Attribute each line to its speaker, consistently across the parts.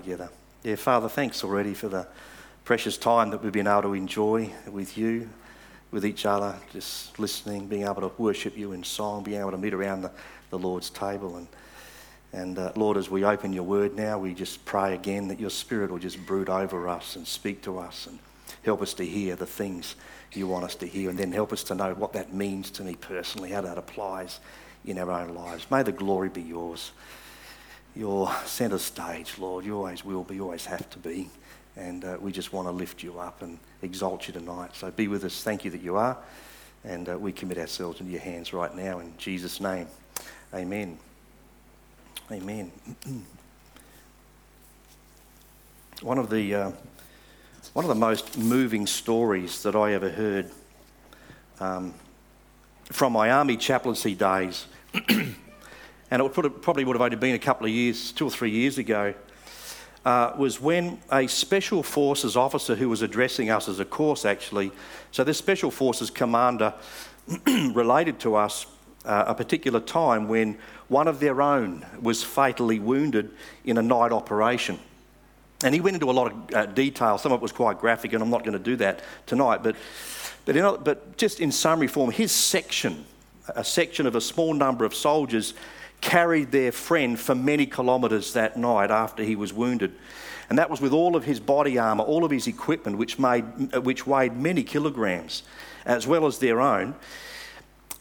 Speaker 1: together. Yeah, Father, thanks already for the precious time that we've been able to enjoy with you, with each other, just listening, being able to worship you in song, being able to meet around the, the Lord's table. And, and uh, Lord, as we open your word now, we just pray again that your spirit will just brood over us and speak to us and help us to hear the things you want us to hear, and then help us to know what that means to me personally, how that applies in our own lives. May the glory be yours your centre stage, Lord. You always will be, you always have to be. And uh, we just want to lift you up and exalt you tonight. So be with us. Thank you that you are. And uh, we commit ourselves into your hands right now in Jesus' name. Amen. Amen. one of the uh, one of the most moving stories that I ever heard um, from my army chaplaincy days and it would probably would have only been a couple of years, two or three years ago, uh, was when a Special Forces officer who was addressing us as a course actually, so this Special Forces commander related to us uh, a particular time when one of their own was fatally wounded in a night operation. And he went into a lot of uh, detail. Some of it was quite graphic, and I'm not going to do that tonight. But, but, in, but just in summary form, his section, a section of a small number of soldiers, carried their friend for many kilometres that night after he was wounded. And that was with all of his body armour, all of his equipment, which, made, which weighed many kilograms, as well as their own.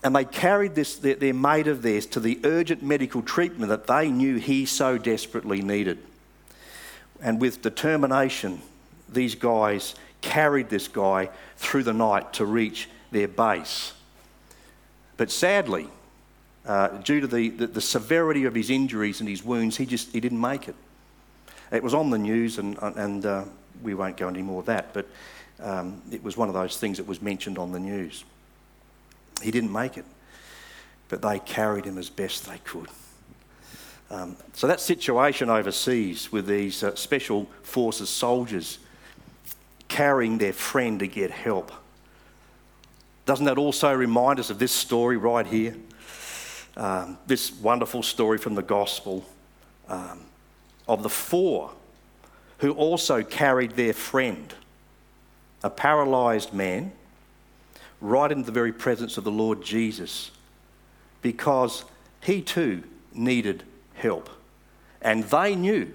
Speaker 1: And they carried this, their, their mate of theirs to the urgent medical treatment that they knew he so desperately needed. And with determination, these guys carried this guy through the night to reach their base. But sadly, uh, due to the, the, the, severity of his injuries and his wounds, he just he didn't make it. It was on the news, and, and uh, we won't go into more of that, but um, it was one of those things that was mentioned on the news. He didn't make it, but they carried him as best they could. Um, so that situation overseas with these uh, special forces soldiers carrying their friend to get help. Doesn't that also remind us of this story right here? Um, this wonderful story from the gospel um, of the four who also carried their friend, a paralyzed man, right into the very presence of the Lord Jesus because he too needed help. And they knew,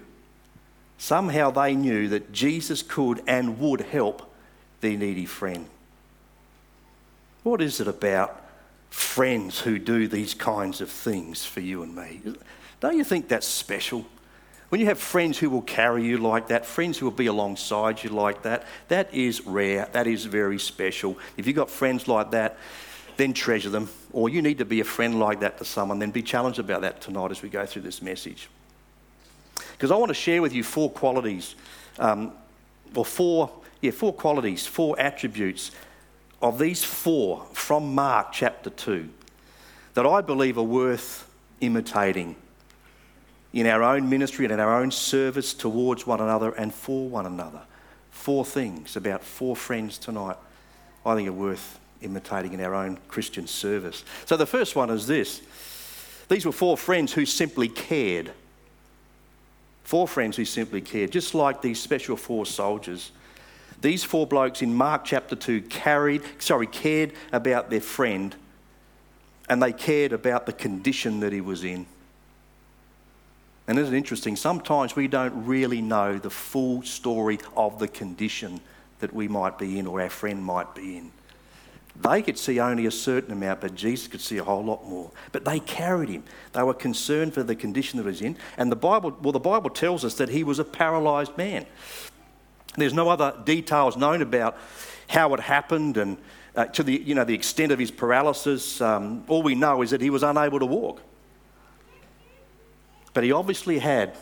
Speaker 1: somehow they knew that Jesus could and would help their needy friend. What is it about friends who do these kinds of things for you and me. Don't you think that's special? When you have friends who will carry you like that, friends who will be alongside you like that, that is rare. That is very special. If you've got friends like that, then treasure them. Or you need to be a friend like that to someone, then be challenged about that tonight as we go through this message. Because I want to share with you four qualities, um, or four, yeah, four qualities, four attributes of these four from Mark chapter 2 that I believe are worth imitating in our own ministry and in our own service towards one another and for one another. Four things about four friends tonight I think are worth imitating in our own Christian service. So the first one is this these were four friends who simply cared. Four friends who simply cared, just like these special four soldiers these four blokes in Mark chapter 2 carried, sorry, cared about their friend and they cared about the condition that he was in. And isn't it interesting? Sometimes we don't really know the full story of the condition that we might be in or our friend might be in. They could see only a certain amount, but Jesus could see a whole lot more. But they carried him. They were concerned for the condition that he was in. And the Bible, well, the Bible tells us that he was a paralyzed man. There's no other details known about how it happened and uh, to the, you know, the extent of his paralysis. Um, all we know is that he was unable to walk. But he obviously had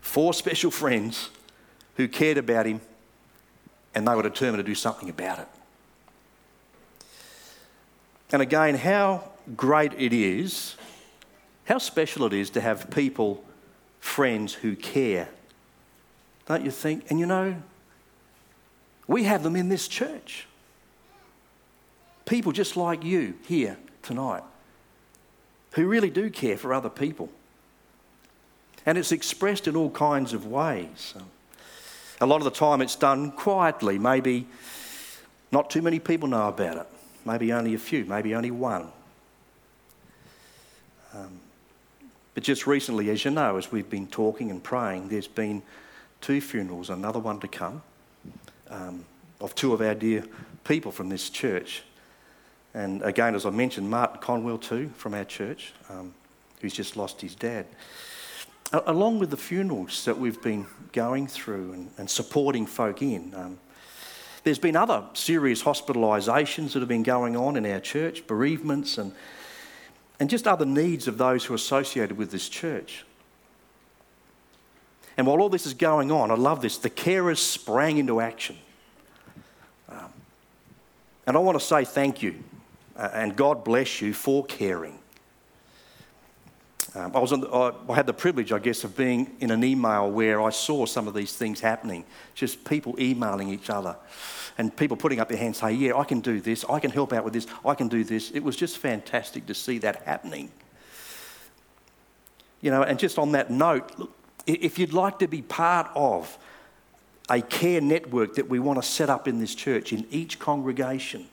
Speaker 1: four special friends who cared about him and they were determined to do something about it. And again, how great it is, how special it is to have people, friends who care don't you think? And you know, we have them in this church. People just like you here tonight who really do care for other people. And it's expressed in all kinds of ways. A lot of the time it's done quietly. Maybe not too many people know about it. Maybe only a few, maybe only one. Um, but just recently, as you know, as we've been talking and praying, there's been two funerals, another one to come, um, of two of our dear people from this church. And again, as I mentioned, Martin Conwell, too, from our church, um, who's just lost his dad. along with the funerals that we've been going through and, and supporting folk in, um, there's been other serious hospitalisations that have been going on in our church, bereavements, and, and just other needs of those who are associated with this church. And while all this is going on, I love this, the carers sprang into action. Um, and I want to say thank you uh, and God bless you for caring. Um, I, was the, I had the privilege, I guess, of being in an email where I saw some of these things happening. Just people emailing each other and people putting up their hands saying, Yeah, I can do this. I can help out with this. I can do this. It was just fantastic to see that happening. You know, and just on that note, look, if you'd like to be part of a care network that we want to set up in this church, in each congregation,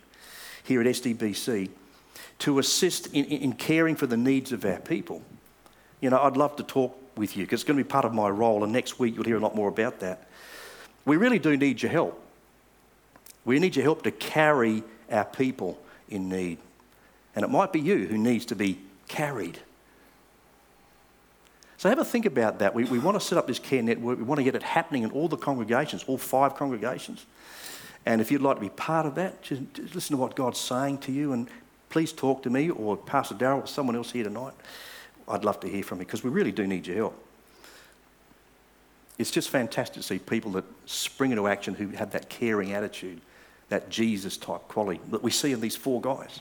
Speaker 1: here at SDBC to assist in, in caring for the needs of our people. You know, I'd love to talk with you because it's going to be part of my role, and next week you'll hear a lot more about that. We really do need your help. We need your help to carry our people in need. And it might be you who needs to be carried. So have a think about that. We, we want to set up this care network. We want to get it happening in all the congregations, all five congregations. And if you'd like to be part of that, just, just listen to what God's saying to you and please talk to me or Pastor Darrell or someone else here tonight. I'd love to hear from you because we really do need your help. It's just fantastic to see people that spring into action who have that caring attitude, that Jesus type quality that we see in these four guys.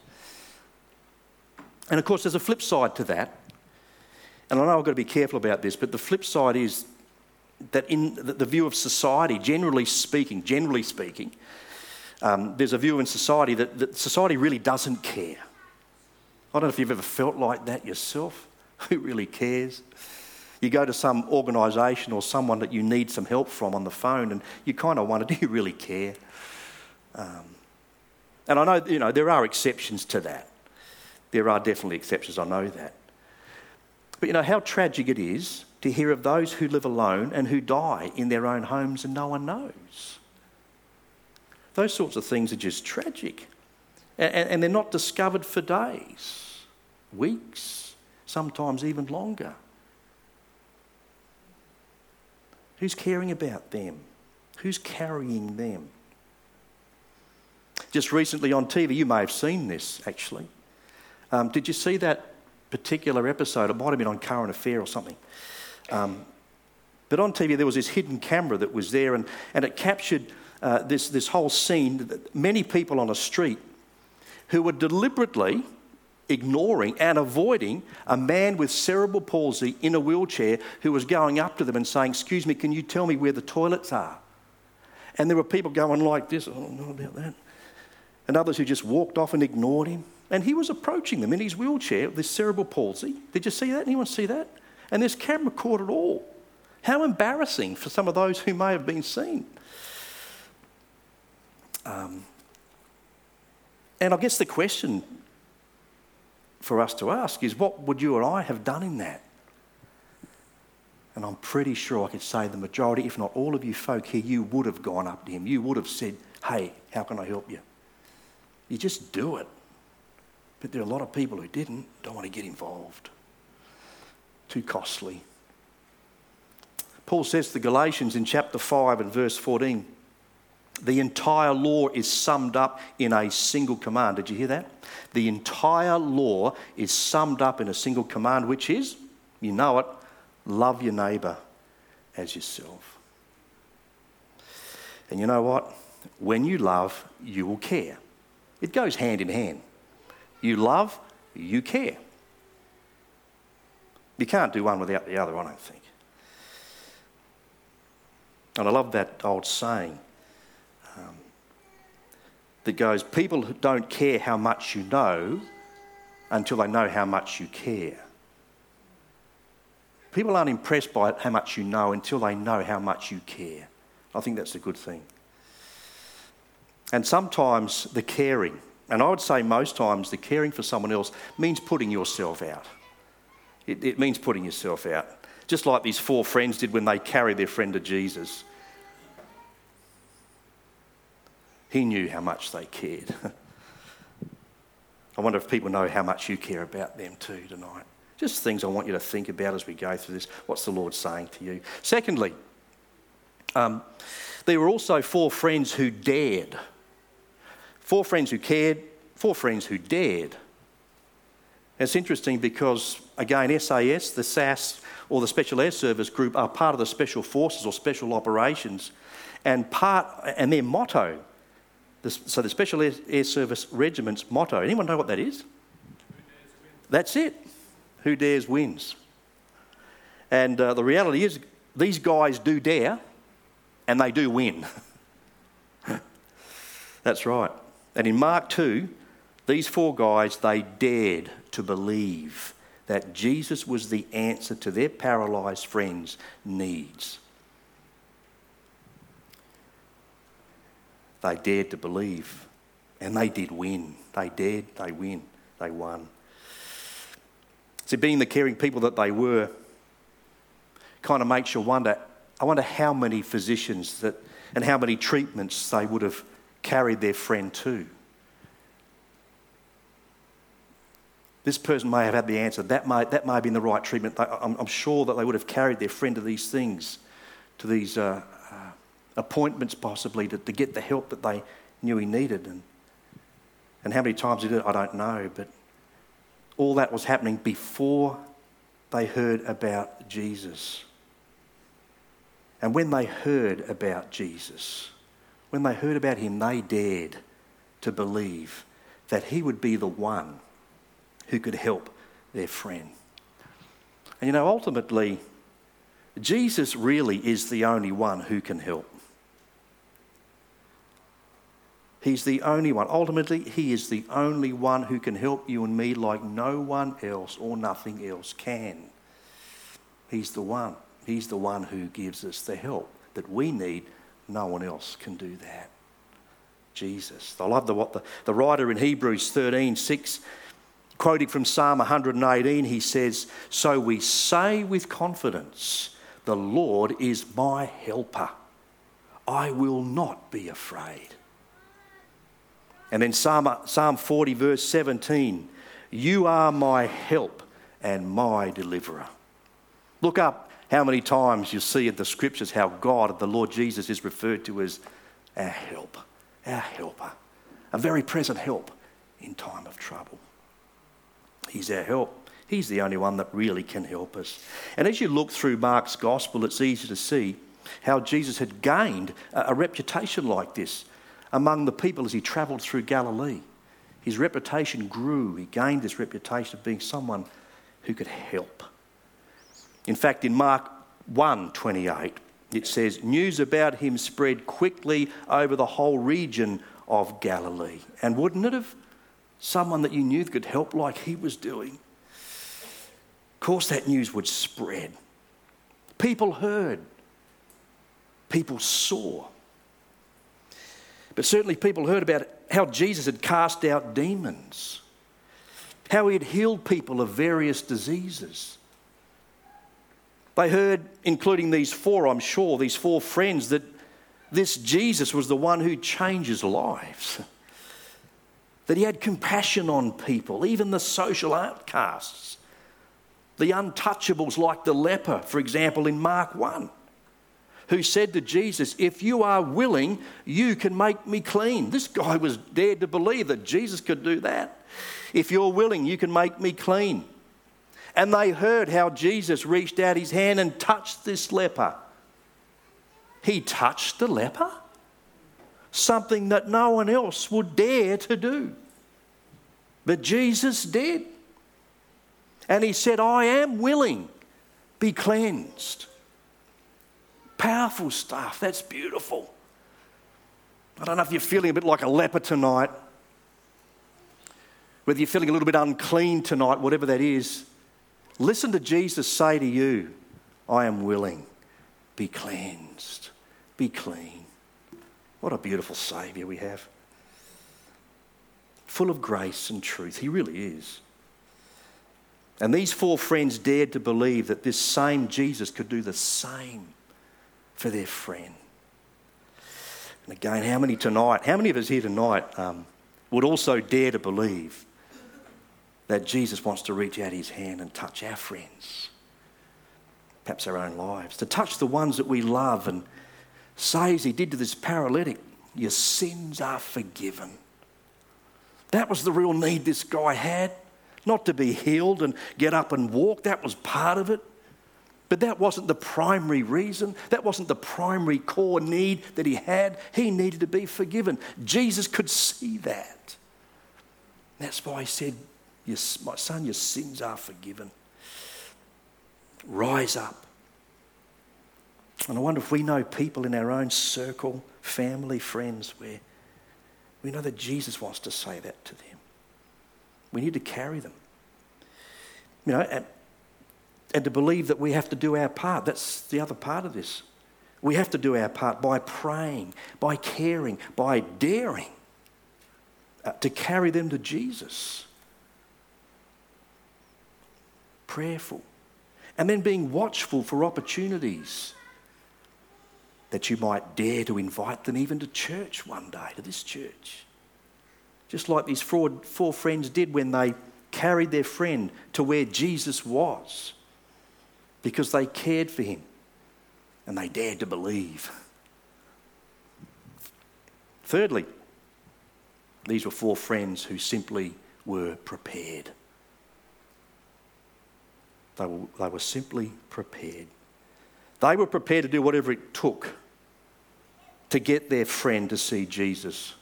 Speaker 1: And of course, there's a flip side to that. And I know I've got to be careful about this, but the flip side is that in the view of society, generally speaking, generally speaking, um, there's a view in society that, that society really doesn't care. I don't know if you've ever felt like that yourself. Who really cares? You go to some organisation or someone that you need some help from on the phone, and you kind of wonder, do you really care? Um, and I know, you know, there are exceptions to that. There are definitely exceptions, I know that. But you know how tragic it is to hear of those who live alone and who die in their own homes and no one knows. Those sorts of things are just tragic. And, they're not discovered for days, weeks, sometimes even longer. Who's caring about them? Who's carrying them? Just recently on TV, you may have seen this actually. Um, did you see that particular episode? It might have been on Current Affair or something. Um, but on TV, there was this hidden camera that was there, and, and it captured uh, this, this whole scene. Many people on a street who were deliberately ignoring and avoiding a man with cerebral palsy in a wheelchair who was going up to them and saying, Excuse me, can you tell me where the toilets are? And there were people going like this, Oh, know about that. And others who just walked off and ignored him. And he was approaching them in his wheelchair with this cerebral palsy. Did you see that? Anyone see that? And this camera caught it all. How embarrassing for some of those who may have been seen. Um, and I guess the question for us to ask is what would you or I have done in that? And I'm pretty sure I could say the majority, if not all of you folk here, you would have gone up to him. You would have said, Hey, how can I help you? You just do it. But there are a lot of people who didn't, don't want to get involved too costly. Paul says to Galatians in chapter 5 and verse 14, the entire law is summed up in a single command. Did you hear that? The entire law is summed up in a single command, which is, you know it, love your neighbour as yourself. And you know what? When you love, you will care. It goes hand in hand. You love, you care. You can't do one without the other, I don't think. And I love that old saying um, that goes people don't care how much you know until they know how much you care. People aren't impressed by how much you know until they know how much you care. I think that's a good thing. And sometimes the caring, and I would say most times the caring for someone else means putting yourself out. It, it means putting yourself out. Just like these four friends did when they carried their friend to Jesus. He knew how much they cared. I wonder if people know how much you care about them too tonight. Just things I want you to think about as we go through this. What's the Lord saying to you? Secondly, um, there were also four friends who dared. Four friends who cared, four friends who dared. It's interesting because, again, SAS, the SAS, or the Special Air Service Group are part of the Special Forces or Special Operations, and part and their motto so the Special Air Service Regiment's motto, anyone know what that is? That's it. Who dares wins. And uh, the reality is, these guys do dare and they do win. That's right. And in Mark 2, these four guys, they dared to believe that Jesus was the answer to their paralyzed friends' needs. They dared to believe, and they did win. They dared, they win, they won. See, being the caring people that they were kind of makes you wonder I wonder how many physicians that, and how many treatments they would have carried their friend to. This person may have had the answer. That may, that may have been the right treatment. I'm, I'm sure that they would have carried their friend to these things, to these uh, appointments possibly to, to get the help that they knew he needed. And, and how many times he did it, I don't know. But all that was happening before they heard about Jesus. And when they heard about Jesus, when they heard about him, they dared to believe that he would be the one who could help their friend. And you know, ultimately, Jesus really is the only one who can help. He's the only one. Ultimately, He is the only one who can help you and me like no one else or nothing else can. He's the one. He's the one who gives us the help that we need. No one else can do that. Jesus. I love the, what the, the writer in Hebrews 13 6, quoting from Psalm 118, he says, So we say with confidence, The Lord is my helper. I will not be afraid. And then Psalm, Psalm 40, verse 17 You are my help and my deliverer. Look up how many times you see in the scriptures how God, the Lord Jesus, is referred to as our help, our helper, a very present help in time of trouble. He's our help. He's the only one that really can help us. And as you look through Mark's gospel, it's easy to see how Jesus had gained a reputation like this among the people as he travelled through Galilee. His reputation grew. He gained this reputation of being someone who could help. In fact, in Mark 1 28, it says, News about him spread quickly over the whole region of Galilee. And wouldn't it have? Someone that you knew could help like he was doing. Of course, that news would spread. People heard, people saw. But certainly people heard about how Jesus had cast out demons, how he had healed people of various diseases. They heard, including these four, I'm sure, these four friends, that this Jesus was the one who changes lives. That he had compassion on people, even the social outcasts, the untouchables like the leper, for example, in Mark 1 who said to Jesus, If you are willing, you can make me clean. This guy was dared to believe that Jesus could do that. If you're willing, you can make me clean. And they heard how Jesus reached out his hand and touched this leper. He touched the leper? Something that no one else would dare to do. But Jesus did. And he said, I am willing, be cleansed. Powerful stuff. That's beautiful. I don't know if you're feeling a bit like a leper tonight, whether you're feeling a little bit unclean tonight, whatever that is. Listen to Jesus say to you, I am willing. Be cleansed. Be clean. What a beautiful Saviour we have. Full of grace and truth. He really is. And these four friends dared to believe that this same Jesus could do the same for their friend. And again, how many tonight, how many of us here tonight um, would also dare to believe that Jesus wants to reach out his hand and touch our friends, perhaps our own lives, to touch the ones that we love and say, as he did to this paralytic, Your sins are forgiven. That was the real need this guy had. Not to be healed and get up and walk, that was part of it. But that wasn't the primary reason. That wasn't the primary core need that he had. He needed to be forgiven. Jesus could see that. That's why he said, My son, your sins are forgiven. Rise up. And I wonder if we know people in our own circle, family, friends, where we know that Jesus wants to say that to them. We need to carry them. You know, and, and to believe that we have to do our part. That's the other part of this. We have to do our part by praying, by caring, by daring uh, to carry them to Jesus. Prayerful. And then being watchful for opportunities that you might dare to invite them even to church one day, to this church. Just like these four, four friends did when they carried their friend to where Jesus was because they cared for him and they dared to believe. Thirdly, these were four friends who simply were prepared. They were, they were simply prepared. They were prepared to do whatever it took to get their friend to see Jesus.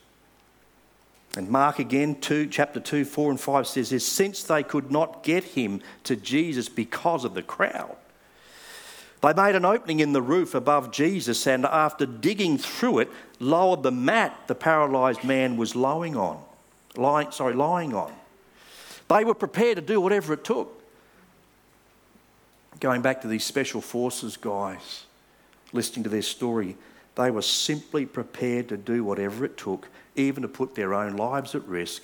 Speaker 1: And Mark again, two, chapter 2, 4 and 5 says this since they could not get him to Jesus because of the crowd, they made an opening in the roof above Jesus and after digging through it, lowered the mat the paralyzed man was lying on. Lying, sorry, lying on. They were prepared to do whatever it took. Going back to these special forces guys, listening to their story, they were simply prepared to do whatever it took, even to put their own lives at risk,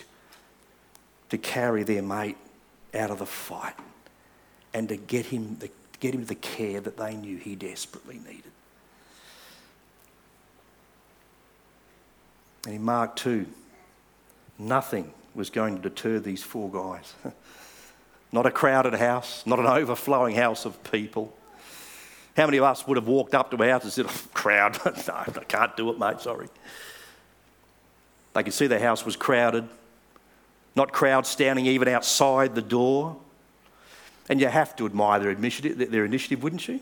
Speaker 1: to carry their mate out of the fight and to get him the, get him the care that they knew he desperately needed. And in Mark 2, nothing was going to deter these four guys. not a crowded house, not an overflowing house of people. How many of us would have walked up to a house and said, oh, crowd, no, I can't do it, mate, sorry. They could see the house was crowded, not crowds standing even outside the door. And you have to admire their initiative, their initiative, wouldn't you?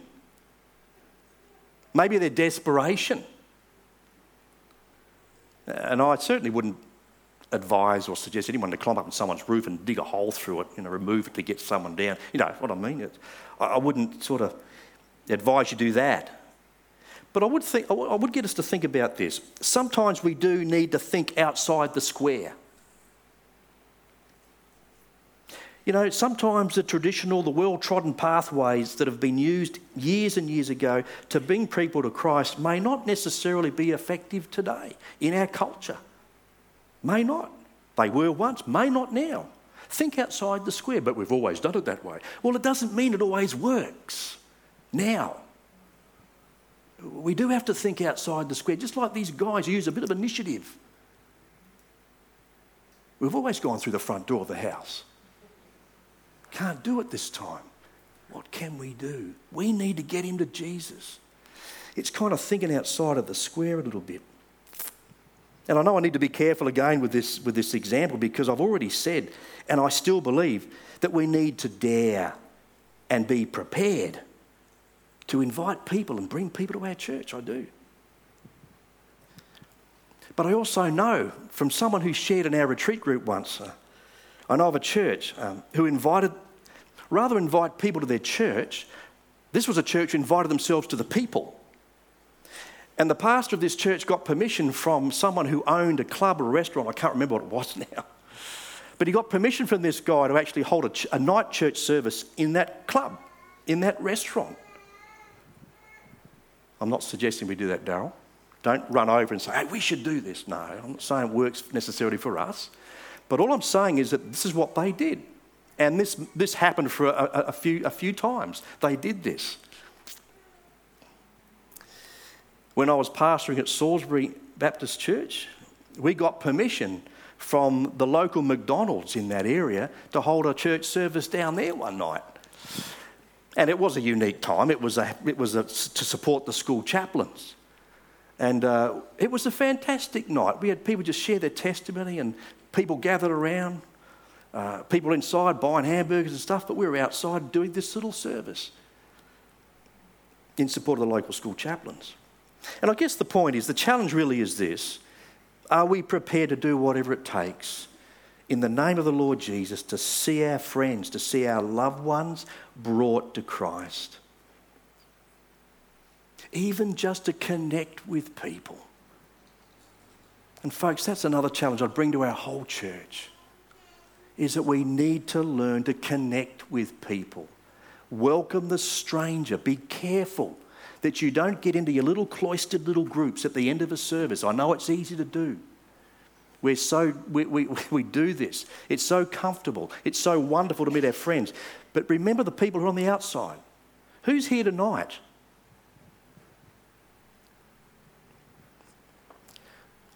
Speaker 1: Maybe their desperation. And I certainly wouldn't advise or suggest anyone to climb up on someone's roof and dig a hole through it, you know, remove it to get someone down. You know what I mean? It, I wouldn't sort of advise you do that. But I would, think, I would get us to think about this. Sometimes we do need to think outside the square. You know, sometimes the traditional, the well trodden pathways that have been used years and years ago to bring people to Christ may not necessarily be effective today in our culture. May not. They were once, may not now. Think outside the square, but we've always done it that way. Well, it doesn't mean it always works now. We do have to think outside the square, just like these guys use a bit of initiative. We've always gone through the front door of the house. Can't do it this time. What can we do? We need to get him to Jesus. It's kind of thinking outside of the square a little bit. And I know I need to be careful again with this, with this example because I've already said, and I still believe, that we need to dare and be prepared to invite people and bring people to our church. I do. But I also know from someone who shared in our retreat group once, uh, I know of a church um, who invited, rather invite people to their church, this was a church who invited themselves to the people. And the pastor of this church got permission from someone who owned a club or a restaurant. I can't remember what it was now. But he got permission from this guy to actually hold a, ch- a night church service in that club, in that restaurant. I'm not suggesting we do that, Daryl. Don't run over and say, hey, we should do this. No, I'm not saying it works necessarily for us. But all I'm saying is that this is what they did. And this, this happened for a, a, few, a few times. They did this. When I was pastoring at Salisbury Baptist Church, we got permission from the local McDonald's in that area to hold a church service down there one night. And it was a unique time. It was, a, it was a, to support the school chaplains. And uh, it was a fantastic night. We had people just share their testimony and people gathered around, uh, people inside buying hamburgers and stuff, but we were outside doing this little service in support of the local school chaplains. And I guess the point is the challenge really is this are we prepared to do whatever it takes in the name of the Lord Jesus to see our friends, to see our loved ones brought to Christ? Even just to connect with people. And, folks, that's another challenge I'd bring to our whole church is that we need to learn to connect with people. Welcome the stranger. Be careful that you don't get into your little cloistered little groups at the end of a service. I know it's easy to do. We're so, we, we, we do this. It's so comfortable. It's so wonderful to meet our friends. But remember the people who are on the outside. Who's here tonight?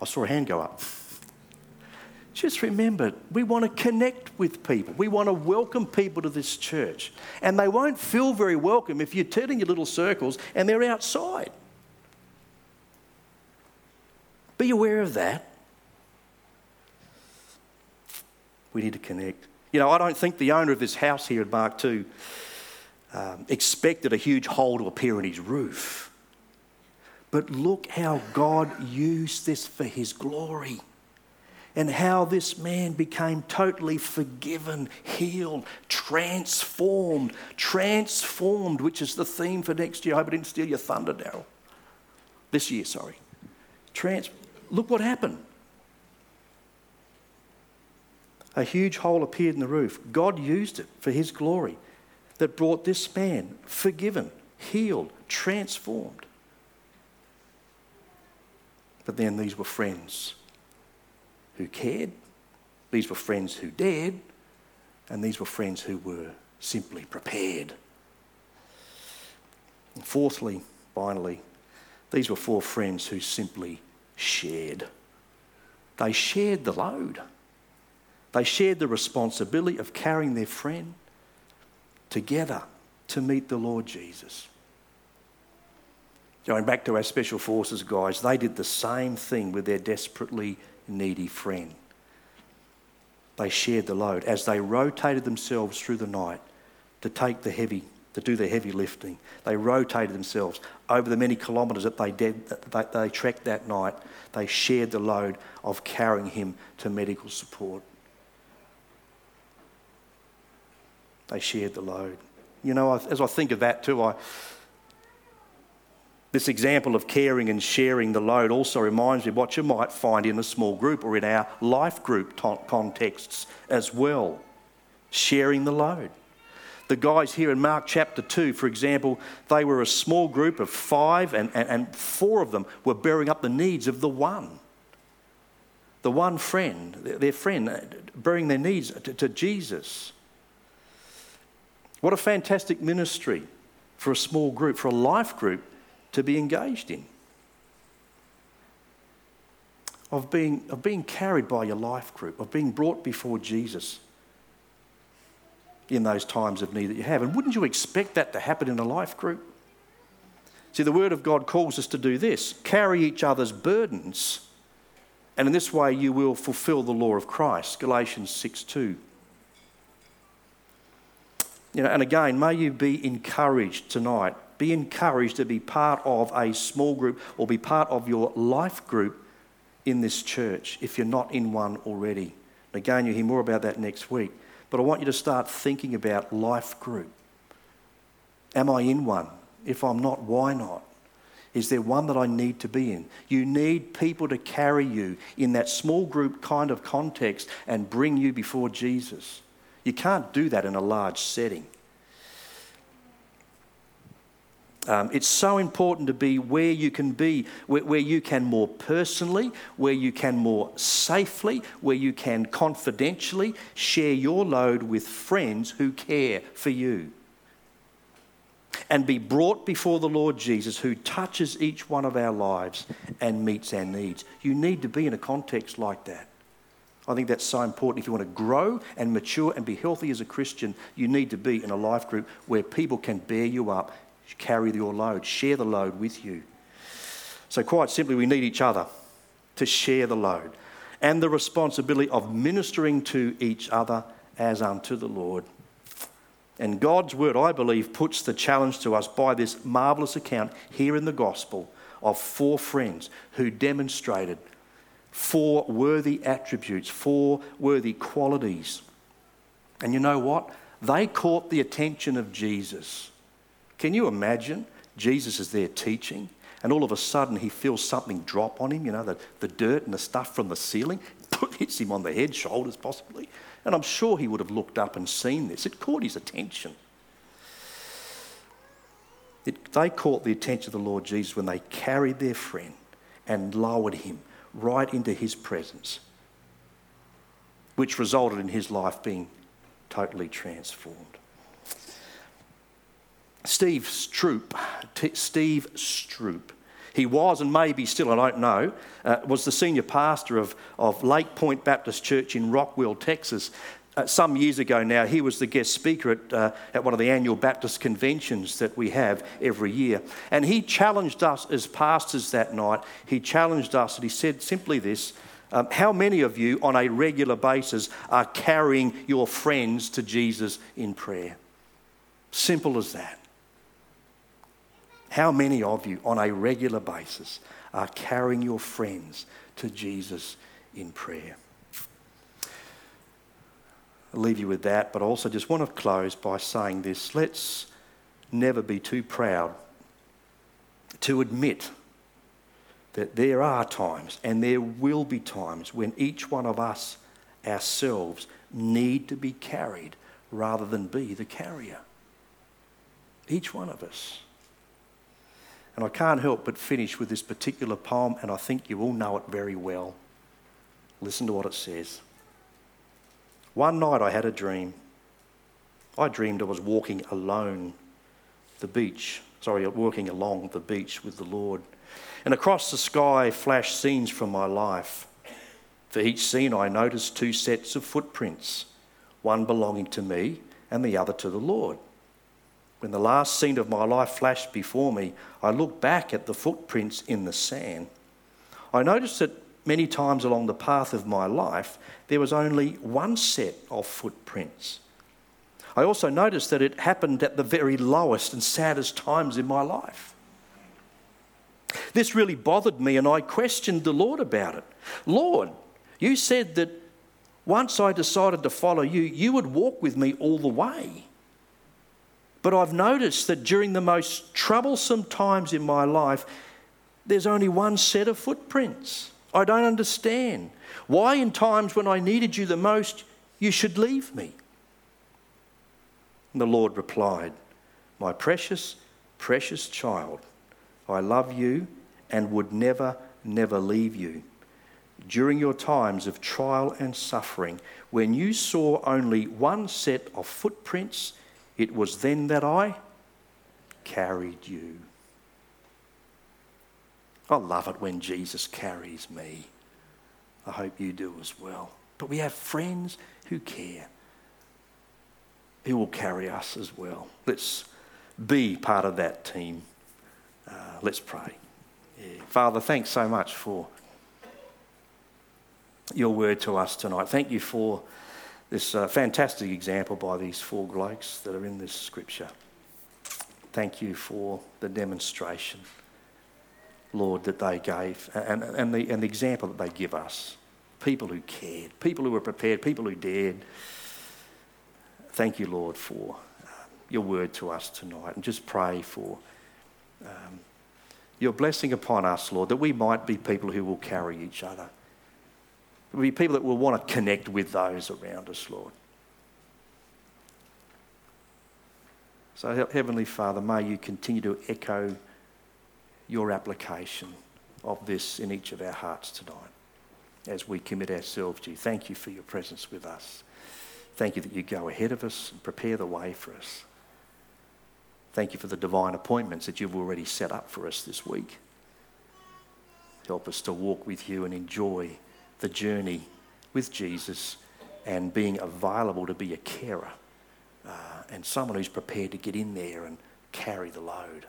Speaker 1: I saw a hand go up. Just remember, we want to connect with people. We want to welcome people to this church. And they won't feel very welcome if you're turning your little circles and they're outside. Be aware of that. We need to connect. You know, I don't think the owner of this house here at Mark II um, expected a huge hole to appear in his roof. But look how God used this for his glory and how this man became totally forgiven, healed, transformed, transformed, which is the theme for next year. I hope I didn't steal your thunder, Daryl. This year, sorry. Trans- Look what happened. A huge hole appeared in the roof. God used it for his glory that brought this man forgiven, healed, transformed. But then these were friends who cared, these were friends who dared, and these were friends who were simply prepared. And fourthly, finally, these were four friends who simply shared. They shared the load. They shared the responsibility of carrying their friend together to meet the Lord Jesus. Going back to our special forces guys, they did the same thing with their desperately needy friend. They shared the load as they rotated themselves through the night to take the heavy, to do the heavy lifting. They rotated themselves over the many kilometres that they, did, that they trekked that night. They shared the load of carrying him to medical support. They shared the load. You know, as I think of that too, I, this example of caring and sharing the load also reminds me of what you might find in a small group or in our life group contexts as well. Sharing the load. The guys here in Mark chapter 2, for example, they were a small group of five, and, and, and four of them were bearing up the needs of the one. The one friend, their friend, uh, bearing their needs to, to Jesus. What a fantastic ministry for a small group, for a life group to be engaged in. Of being, of being carried by your life group, of being brought before Jesus in those times of need that you have. And wouldn't you expect that to happen in a life group? See, the Word of God calls us to do this carry each other's burdens, and in this way you will fulfill the law of Christ. Galatians 6 2. You know, and again, may you be encouraged tonight be encouraged to be part of a small group or be part of your life group in this church if you're not in one already. Again, you'll hear more about that next week. But I want you to start thinking about life group. Am I in one? If I'm not, why not? Is there one that I need to be in? You need people to carry you in that small group kind of context and bring you before Jesus. You can't do that in a large setting. Um, it's so important to be where you can be, where, where, you can more personally, where you can more safely, where you can confidentially share your load with friends who care for you. And be brought before the Lord Jesus, who touches each one of our lives and meets our needs. You need to be in a context like that. I think that's so important. If you want to grow and mature and be healthy as a Christian, you need to be in a life group where people can bear you up carry your load, share the load with you. So, quite simply, we need each other to share the load and the responsibility of ministering to each other as unto the Lord. And God's word, I believe, puts the challenge to us by this marvellous account here in the gospel of four friends who demonstrated four worthy attributes, four worthy qualities. And you know what? They caught the attention of Jesus. Can you imagine? Jesus is there teaching, and all of a sudden he feels something drop on him, you know, the, the dirt and the stuff from the ceiling hits him on the head, shoulders possibly. And I'm sure he would have looked up and seen this. It caught his attention. It, they caught the attention of the Lord Jesus when they carried their friend and lowered him right into his presence, which resulted in his life being totally transformed. Steve Stroope, T- Steve Stroope, he was and maybe still, I don't know, uh, was the senior pastor of, of Lake Pointe Baptist Church in Rockwall, Texas. Uh, some years ago now, he was the guest speaker at, uh, at one of the annual Baptist conventions that we have every year. And he challenged us as pastors that night. He challenged us and he said simply this um, How many of you on a regular basis are carrying your friends to Jesus in prayer? Simple as that. How many of you, on a regular basis, are carrying your friends to Jesus in prayer? I'll leave you with that, but also just want to close by saying this. Let's never be too proud to admit that there are times, and there will be times, when each one of us ourselves need to be carried rather than be the carrier. Each one of us. And I can't help but finish with this particular poem, and I think you all know it very well. Listen to what it says. One night I had a dream. I dreamed I was walking alone the beach, sorry, walking along the beach with the Lord. And across the sky flashed scenes from my life. For each scene, I noticed two sets of footprints, one belonging to me and the other to the Lord. When the last scene of my life flashed before me, I looked back at the footprints in the sand. I noticed that many times along the path of my life, there was only one set of footprints. I also noticed that it happened at the very lowest and saddest times in my life. This really bothered me, and I questioned the Lord about it. Lord, you said that once I decided to follow you, you would walk with me all the way. But I've noticed that during the most troublesome times in my life, there's only one set of footprints. I don't understand. Why, in times when I needed you the most, you should leave me? And the Lord replied, My precious, precious child, I love you and would never, never leave you. During your times of trial and suffering, when you saw only one set of footprints it was then that I carried you. I love it when Jesus carries me. I hope you do as well. But we have friends who care, who will carry us as well. Let's be part of that team. Uh, let's pray. Yeah. Father, thanks so much for your word to us tonight. Thank you for this uh, fantastic example by these four blokes that are in this scripture. Thank you for the demonstration, Lord, that they gave and, and, the, and the example that they give us. People who cared, people who were prepared, people who dared. Thank you, Lord, for uh, your word to us tonight. And just pray for um, your blessing upon us, Lord, that we might be people who will carry each other will be people that will want to connect with those around us, Lord. So, Heavenly Father, may you continue to echo your application of this in each of our hearts tonight as we commit ourselves to you. Thank you for your presence with us. Thank you that you go ahead of us and prepare the way for us. Thank you for the divine appointments that you've already set up for us this week. Help us to walk with you and enjoy the journey with Jesus and being available to be a carer uh, and someone who's prepared to get in there and carry the load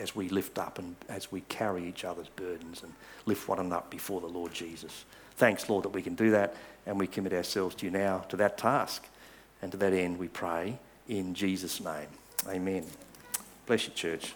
Speaker 1: as we lift up and as we carry each other's burdens and lift one another up before the Lord Jesus. Thanks, Lord, that we can do that and we commit ourselves to you now to that task. And to that end, we pray in Jesus' name. Amen. Bless you, church.